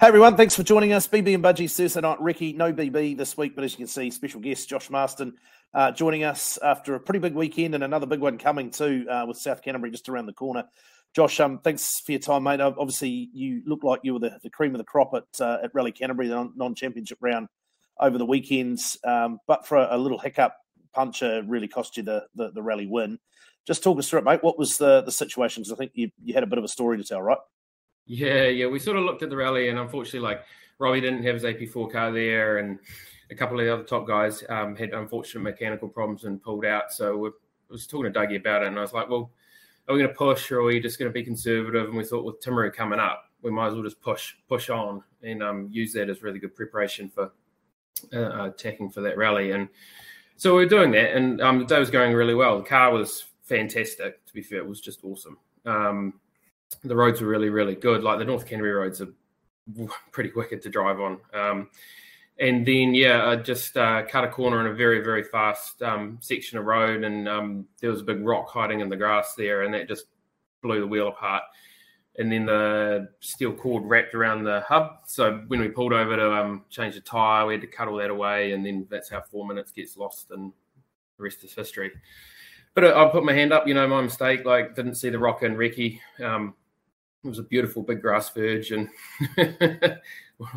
Hey everyone, thanks for joining us. BB and Budgie Thursday night. Recce, no BB this week, but as you can see, special guest Josh Marston uh, joining us after a pretty big weekend and another big one coming too uh, with South Canterbury just around the corner. Josh, um, thanks for your time, mate. Obviously, you look like you were the, the cream of the crop at uh, at Rally Canterbury, the non-championship round over the weekends. Um, but for a, a, little hiccup, puncher really cost you the, the, the rally win. Just talk us through it, mate. What was the the situation? Because I think you you had a bit of a story to tell, right? Yeah, yeah. We sort of looked at the rally, and unfortunately, like Robbie didn't have his AP4 car there, and a couple of the other top guys um, had unfortunate mechanical problems and pulled out. So I was talking to Dougie about it, and I was like, "Well, are we going to push, or are we just going to be conservative?" And we thought, with Timaru coming up, we might as well just push, push on, and um, use that as really good preparation for uh, attacking for that rally. And so we were doing that, and um, the day was going really well. The car was fantastic. To be fair, it was just awesome. Um, the roads were really, really good. Like the North Canterbury roads are pretty wicked to drive on. Um, and then, yeah, I just uh, cut a corner in a very, very fast um, section of road, and um, there was a big rock hiding in the grass there, and that just blew the wheel apart. And then the steel cord wrapped around the hub. So when we pulled over to um, change the tyre, we had to cut all that away, and then that's how four minutes gets lost, and the rest is history. But I put my hand up, you know, my mistake. Like, didn't see the rock and Ricky. Um, it was a beautiful big grass verge, and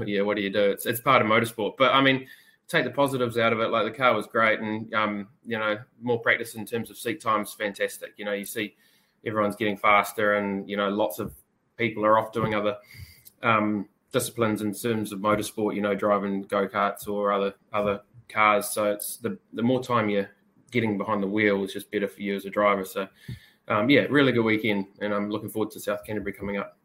yeah, what do you do? It's it's part of motorsport. But I mean, take the positives out of it. Like the car was great, and um, you know, more practice in terms of seat times, fantastic. You know, you see everyone's getting faster, and you know, lots of people are off doing other um, disciplines in terms of motorsport. You know, driving go karts or other other cars. So it's the the more time you're getting behind the wheel is just better for you as a driver. So um, yeah, really good weekend, and I'm looking forward to South Canterbury coming up.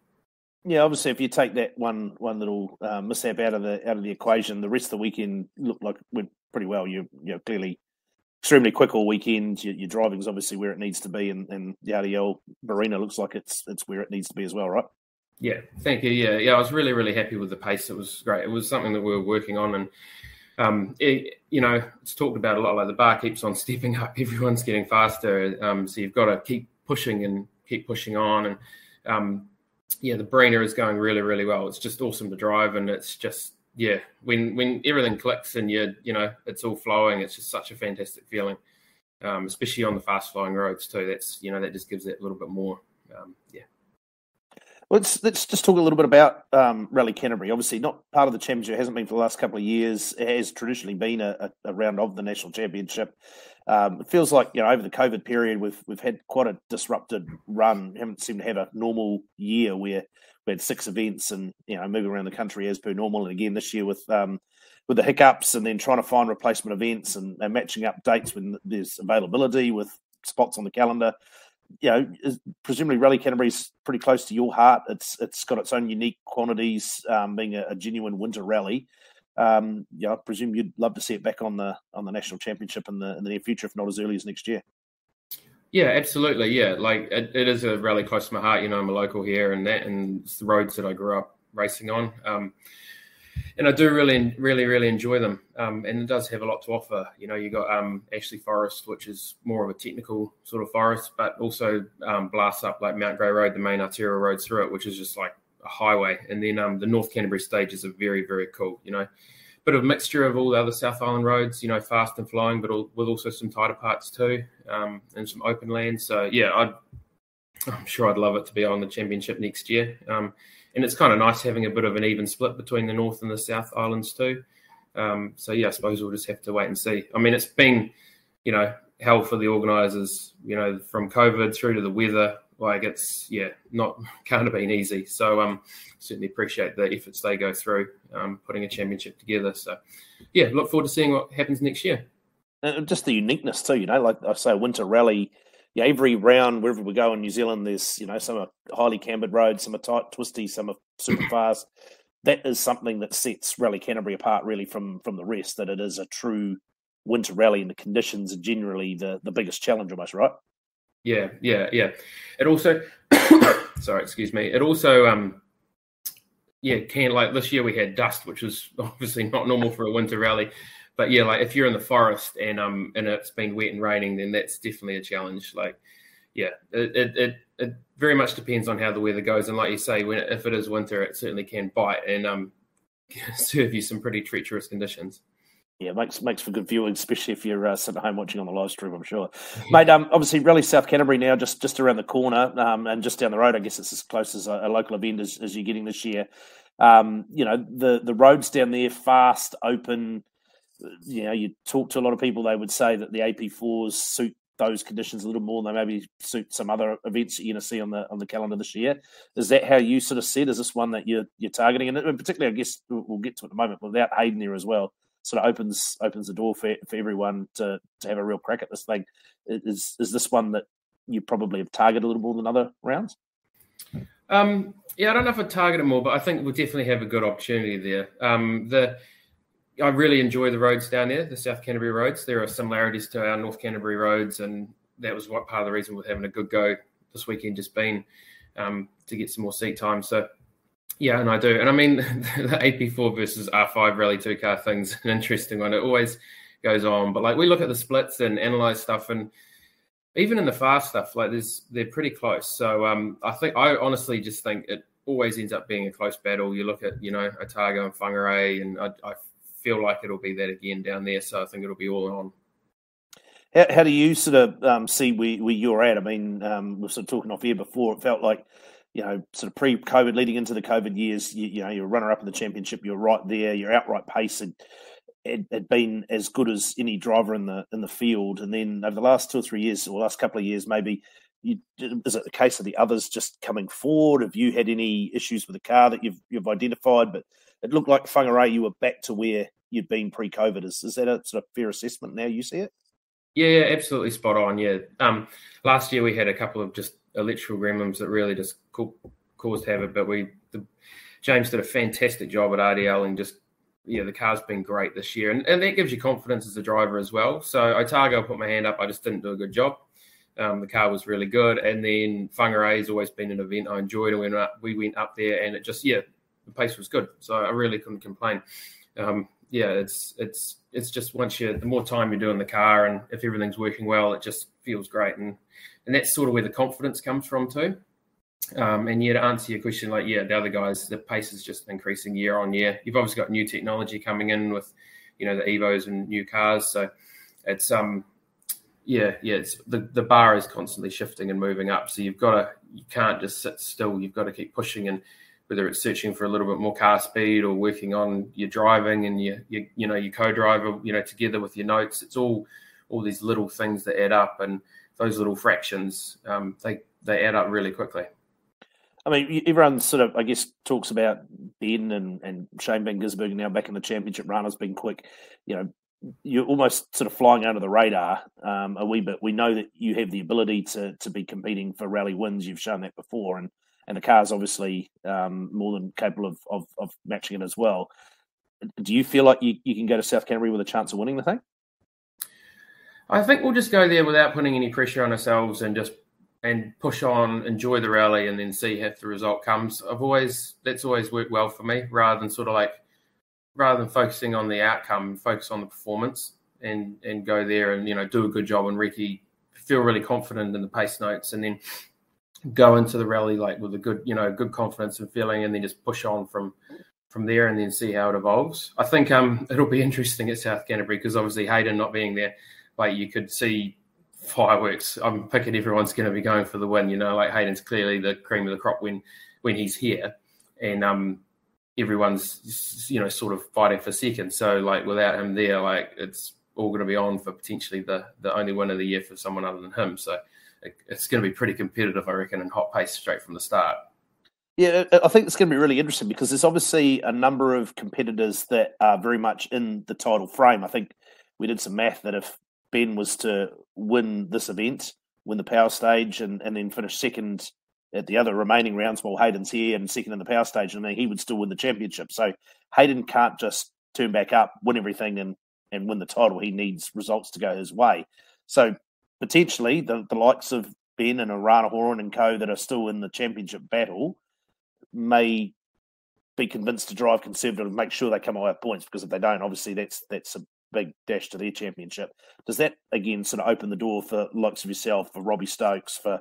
Yeah, obviously, if you take that one one little uh, mishap out of the out of the equation, the rest of the weekend looked like went pretty well. You you know, clearly extremely quick all weekend. Your, your driving's obviously where it needs to be, and, and the RDL Barina looks like it's it's where it needs to be as well, right? Yeah, thank you. Yeah, yeah, I was really really happy with the pace. It was great. It was something that we were working on, and um, it, you know, it's talked about a lot. Like the bar keeps on stepping up. Everyone's getting faster, um, so you've got to keep pushing and keep pushing on. And um, yeah, the Barina is going really, really well. It's just awesome to drive, and it's just yeah, when when everything clicks and you you know it's all flowing, it's just such a fantastic feeling. Um, especially on the fast flowing roads too. That's you know that just gives it a little bit more. Um, yeah. Let's let's just talk a little bit about um, Rally Canterbury. Obviously, not part of the championship. Hasn't been for the last couple of years. It has traditionally been a, a round of the national championship. Um, it feels like you know over the COVID period we've we've had quite a disrupted run. We haven't seemed to have a normal year where we had six events and you know moving around the country as per normal. And again this year with um, with the hiccups and then trying to find replacement events and, and matching up dates when there's availability with spots on the calendar. You know, presumably Rally Canterbury is pretty close to your heart. It's it's got its own unique quantities, um, being a, a genuine winter rally. Um, yeah, I presume you'd love to see it back on the on the national championship in the in the near future, if not as early as next year. Yeah, absolutely. Yeah, like it, it is a rally close to my heart. You know, I'm a local here, and that and it's the roads that I grew up racing on. Um, and I do really, really, really enjoy them. Um, and it does have a lot to offer. You know, you got um, Ashley Forest, which is more of a technical sort of forest, but also um, blasts up like Mount Grey Road, the main arterial road through it, which is just like a highway. And then um, the North Canterbury stages are very, very cool. You know, bit of a mixture of all the other South Island roads, you know, fast and flowing, but all, with also some tighter parts too, um, and some open land. So yeah, i am sure I'd love it to be on the championship next year. Um, and it's kind of nice having a bit of an even split between the North and the South Islands too. Um, so yeah, I suppose we'll just have to wait and see. I mean, it's been, you know, hell for the organisers, you know, from COVID through to the weather, like it's yeah not can't have been easy so um certainly appreciate the efforts they go through um, putting a championship together so yeah look forward to seeing what happens next year and just the uniqueness too you know like i say winter rally yeah, every round wherever we go in new zealand there's you know some are highly cambered roads some are tight twisty some are super fast that is something that sets rally canterbury apart really from from the rest that it is a true winter rally and the conditions are generally the the biggest challenge almost right yeah, yeah, yeah. It also, sorry, excuse me. It also, um, yeah, can like this year we had dust, which was obviously not normal for a winter rally. But yeah, like if you're in the forest and um and it's been wet and raining, then that's definitely a challenge. Like, yeah, it, it, it it very much depends on how the weather goes. And like you say, when if it is winter, it certainly can bite and um, serve you some pretty treacherous conditions. Yeah, makes makes for good viewing, especially if you're uh, sitting at home watching on the live stream. I'm sure, mate. Um, obviously, Rally South Canterbury now, just just around the corner, um, and just down the road. I guess it's as close as a, a local event as, as, you're getting this year. Um, you know, the the roads down there, fast, open. You know, you talk to a lot of people, they would say that the AP4s suit those conditions a little more than they maybe suit some other events that you're going to see on the on the calendar this year. Is that how you sort of said? Is this one that you're you're targeting? And particularly, I guess we'll get to it in a moment. Without Hayden there as well, sort of opens opens the door for, for everyone to to have a real crack at this thing. Is is this one that you probably have targeted a little more than other rounds? Um, yeah, I don't know if I target it more, but I think we'll definitely have a good opportunity there. Um, the I really enjoy the roads down there, the South Canterbury roads. There are similarities to our North Canterbury roads, and that was what part of the reason we're having a good go this weekend, just been um, to get some more seat time. So, yeah, and I do. And I mean, the AP4 versus R5 Rally 2 car thing's an interesting one. It always goes on, but like we look at the splits and analyze stuff, and even in the fast stuff, like there's they're pretty close. So, um, I think I honestly just think it always ends up being a close battle. You look at you know Otago and Whangarei, and I, I feel like it'll be that again down there. So I think it'll be all on. How, how do you sort of um, see where, where, you're at? I mean, um, we are sort of talking off here before. It felt like, you know, sort of pre-COVID, leading into the COVID years, you, you know, you're runner-up in the championship. You're right there. Your outright pace had, had, had, been as good as any driver in the in the field. And then over the last two or three years, or last couple of years, maybe. You, is it the case of the others just coming forward? Have you had any issues with the car that you've you've identified? But it looked like Whangarei, you were back to where you'd been pre-COVID. Is, is that a sort of fair assessment now you see it? Yeah, absolutely spot on. Yeah. Um, last year we had a couple of just electrical gremlins that really just caused havoc, but we, the, James did a fantastic job at RDL and just, yeah, the car's been great this year. And, and that gives you confidence as a driver as well. So Otago put my hand up. I just didn't do a good job. Um, the car was really good. And then Whangarei has always been an event I enjoyed. And we went up, we went up there and it just, yeah, the pace was good. So I really couldn't complain. Um, yeah, it's it's it's just once you the more time you do in the car and if everything's working well, it just feels great and and that's sort of where the confidence comes from too. Um, and yeah, to answer your question, like yeah, the other guys, the pace is just increasing year on year. You've obviously got new technology coming in with you know the Evos and new cars, so it's um yeah yeah it's the the bar is constantly shifting and moving up. So you've got to you can't just sit still. You've got to keep pushing and whether it's searching for a little bit more car speed or working on your driving and your, your you know your co-driver you know together with your notes it's all all these little things that add up and those little fractions um, they they add up really quickly I mean, everyone sort of, I guess, talks about Ben and, and Shane Van Gisbergen now back in the championship run has been quick. You know, you're almost sort of flying under the radar um, a wee bit. We know that you have the ability to to be competing for rally wins. You've shown that before, and and the car's obviously um, more than capable of, of, of, matching it as well. Do you feel like you, you can go to South Canterbury with a chance of winning the thing? I think we'll just go there without putting any pressure on ourselves and just and push on, enjoy the rally, and then see if the result comes. I've always that's always worked well for me, rather than sort of like rather than focusing on the outcome, focus on the performance and and go there and you know do a good job and Ricky feel really confident in the pace notes and then go into the rally like with a good, you know, good confidence and feeling, and then just push on from from there, and then see how it evolves. I think um it'll be interesting at South Canterbury because obviously Hayden not being there, like you could see fireworks. I'm picking everyone's going to be going for the win. You know, like Hayden's clearly the cream of the crop when when he's here, and um everyone's you know sort of fighting for second. So like without him there, like it's all going to be on for potentially the the only win of the year for someone other than him. So it's going to be pretty competitive, I reckon, and hot pace straight from the start. Yeah, I think it's going to be really interesting because there's obviously a number of competitors that are very much in the title frame. I think we did some math that if Ben was to win this event, win the power stage, and, and then finish second at the other remaining rounds while Hayden's here and second in the power stage, I mean, he would still win the championship. So Hayden can't just turn back up, win everything, and, and win the title. He needs results to go his way. So potentially the, the likes of Ben and Arana Horan and co that are still in the championship battle may be convinced to drive conservative and make sure they come away with points because if they don't, obviously that's that's a big dash to their championship. Does that again sort of open the door for likes of yourself, for Robbie Stokes, for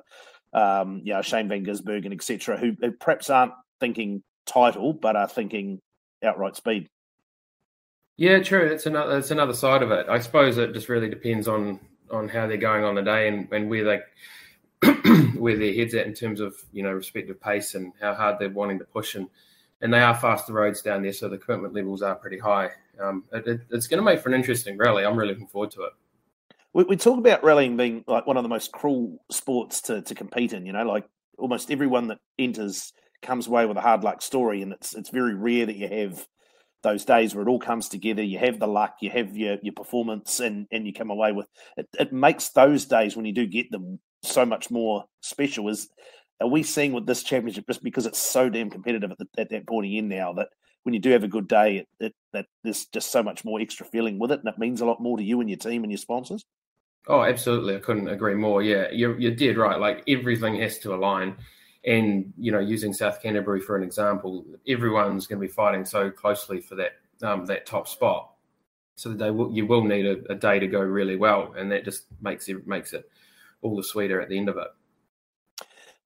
um, you know, Shane Van Gisbergen, etc., who, who perhaps aren't thinking title, but are thinking outright speed. Yeah, true. That's another that's another side of it. I suppose it just really depends on on how they're going on the day and, and where they where their heads at in terms of you know respective pace and how hard they're wanting to push and and they are faster roads down there, so the commitment levels are pretty high. Um, it, it, it's going to make for an interesting rally. I'm really looking forward to it. We, we talk about rallying being like one of the most cruel sports to to compete in. You know, like almost everyone that enters comes away with a hard luck story, and it's it's very rare that you have those days where it all comes together. You have the luck, you have your your performance, and and you come away with it. It makes those days when you do get them so much more special. Is are we seeing with this championship just because it's so damn competitive at, the, at that pointy end now that when you do have a good day, it, it, that there's just so much more extra feeling with it, and it means a lot more to you and your team and your sponsors. Oh, absolutely! I couldn't agree more. Yeah, you're you're dead right. Like everything has to align, and you know, using South Canterbury for an example, everyone's going to be fighting so closely for that um, that top spot. So they will, you will need a, a day to go really well, and that just makes it makes it all the sweeter at the end of it.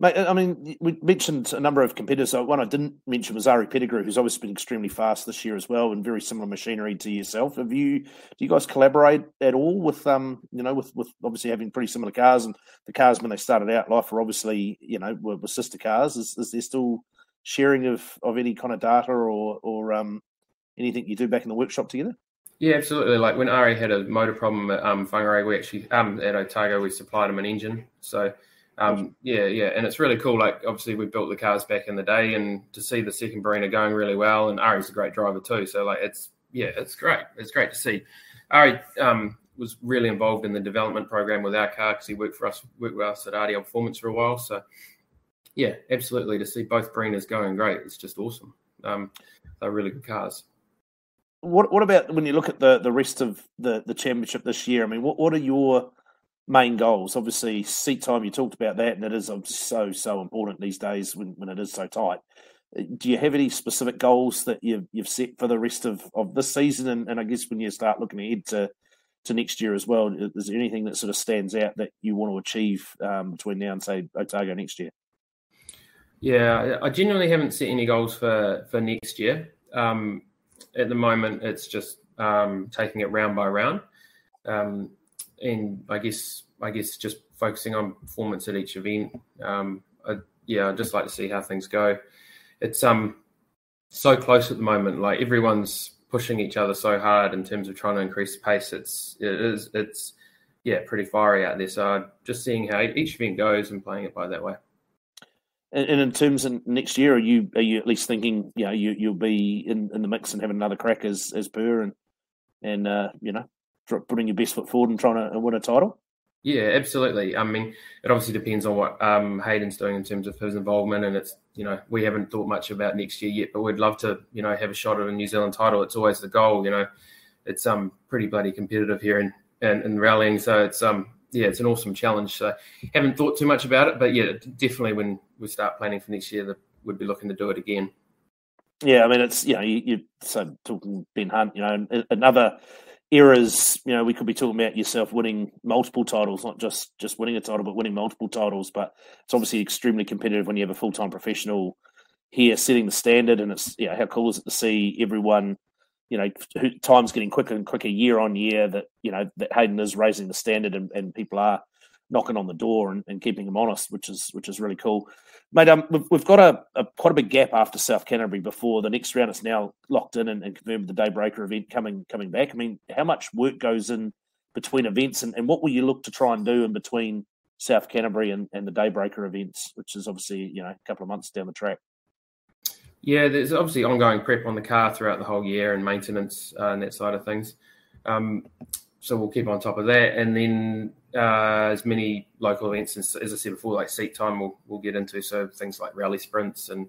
Mate, I mean, we mentioned a number of competitors. One I didn't mention was Ari Pettigrew, who's obviously been extremely fast this year as well, and very similar machinery to yourself. Have you, do you guys collaborate at all with, um, you know, with with obviously having pretty similar cars and the cars when they started out life were obviously, you know, were, were sister cars. Is, is there still sharing of of any kind of data or or um anything you do back in the workshop together? Yeah, absolutely. Like when Ari had a motor problem at um, Whangarei, we actually um, at Otago we supplied him an engine. So um, yeah, yeah, and it's really cool. Like obviously we built the cars back in the day, and to see the second Barina going really well, and Ari's a great driver too. So like it's yeah, it's great. It's great to see. Ari um, was really involved in the development program with our car because he worked for us, worked with us at RDL Performance for a while. So yeah, absolutely to see both Barinas going great. It's just awesome. Um, they're really good cars. What what about when you look at the the rest of the the championship this year? I mean, what what are your main goals. Obviously, seat time, you talked about that, and it is so, so important these days when, when it is so tight. Do you have any specific goals that you've, you've set for the rest of, of this season? And, and I guess when you start looking ahead to, to next year as well, is there anything that sort of stands out that you want to achieve um, between now and, say, Otago next year? Yeah, I genuinely haven't set any goals for, for next year. Um, at the moment, it's just um, taking it round by round. Um, and I guess I guess just focusing on performance at each event. Um, I, yeah, I'd just like to see how things go. It's um so close at the moment. Like everyone's pushing each other so hard in terms of trying to increase the pace. It's it is it's yeah pretty fiery out there. So just seeing how each event goes and playing it by that way. And, in terms of next year, are you are you at least thinking you know you you'll be in, in the mix and having another crack as as per and and uh, you know putting your best foot forward and trying to win a title? Yeah, absolutely. I mean, it obviously depends on what um, Hayden's doing in terms of his involvement, and it's you know we haven't thought much about next year yet, but we'd love to you know have a shot at a New Zealand title. It's always the goal. You know, it's um pretty bloody competitive here in in, in rallying, so it's um yeah, it's an awesome challenge. So haven't thought too much about it, but yeah, definitely when we start planning for next year, we'd be looking to do it again. Yeah, I mean it's you know you, you so talking Ben Hunt, you know another eras, you know, we could be talking about yourself winning multiple titles, not just just winning a title, but winning multiple titles. But it's obviously extremely competitive when you have a full time professional here setting the standard, and it's yeah, how cool is it to see everyone, you know, time's getting quicker and quicker year on year. That you know that Hayden is raising the standard, and, and people are knocking on the door and, and keeping them honest, which is which is really cool. Mate, um, we've, we've got a, a, quite a big gap after South Canterbury before the next round. is now locked in and, and confirmed the Daybreaker event coming coming back. I mean, how much work goes in between events, and, and what will you look to try and do in between South Canterbury and, and the Daybreaker events, which is obviously you know a couple of months down the track? Yeah, there's obviously ongoing prep on the car throughout the whole year and maintenance uh, and that side of things. Um, so we'll keep on top of that, and then uh, as many local events as, as I said before, like seat time, we'll we'll get into. So things like rally sprints and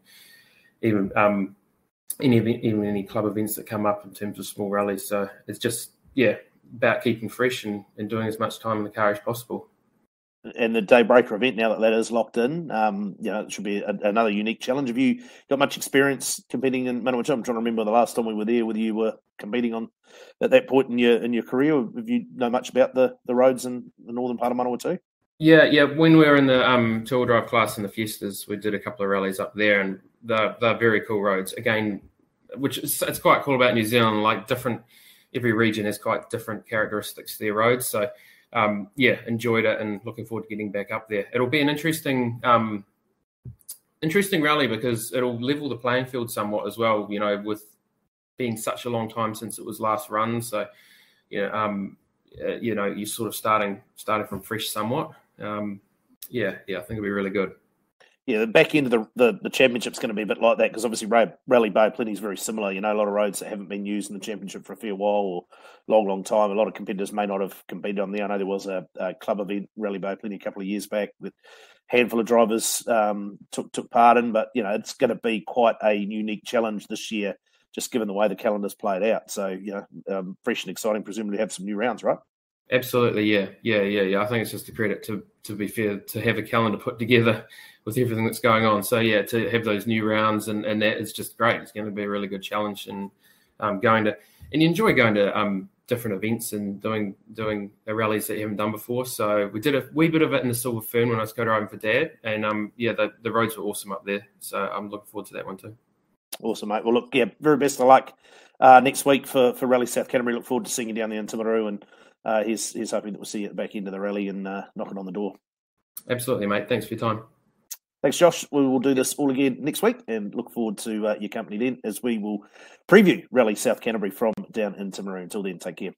even um, any even any club events that come up in terms of small rallies. So it's just yeah about keeping fresh and, and doing as much time in the car as possible and the daybreaker event now that that is locked in, um, you know, it should be a, another unique challenge. Have you got much experience competing in Manawatu? I'm trying to remember the last time we were there, whether you were competing on at that point in your in your career. Have you know much about the the roads in the northern part of Manawatu? Yeah, yeah. When we were in the um, two-wheel drive class in the Fiestas, we did a couple of rallies up there, and they're, they're very cool roads. Again, which is it's quite cool about New Zealand. Like different, every region has quite different characteristics to their roads. So, um, yeah, enjoyed it, and looking forward to getting back up there. It'll be an interesting, um, interesting rally because it'll level the playing field somewhat as well. You know, with being such a long time since it was last run, so you know, um, uh, you know, you're sort of starting starting from fresh somewhat um, yeah, yeah, I think it'll be really good. Yeah, the back end of the the, the championship's going to be a bit like that because obviously Rally Bay Plenty is very similar. You know, a lot of roads that haven't been used in the championship for a fair while or long, long time. A lot of competitors may not have competed on there. I know there was a, a club event, Rally Bay Plenty, a couple of years back with a handful of drivers um, took took part in. But you know, it's going to be quite a unique challenge this year, just given the way the calendar's played out. So you know, um, fresh and exciting. Presumably, have some new rounds, right? Absolutely, yeah, yeah, yeah, yeah. I think it's just a credit to to be fair to have a calendar put together with everything that's going on. So yeah, to have those new rounds and and that is just great. It's going to be a really good challenge and um, going to and you enjoy going to um, different events and doing doing rallies that you haven't done before. So we did a wee bit of it in the Silver Fern when I was co-driving for Dad, and um, yeah, the the roads were awesome up there. So I'm looking forward to that one too. Awesome, mate. Well, look, yeah, very best of luck uh, next week for for Rally South Canterbury. Look forward to seeing you down there in Timaru and uh, he's he's hoping that we'll see you at the back end of the rally and uh, knocking on the door. Absolutely, mate. Thanks for your time. Thanks, Josh. We will do this all again next week and look forward to uh, your company then as we will preview Rally South Canterbury from down in Timaru. Until then, take care.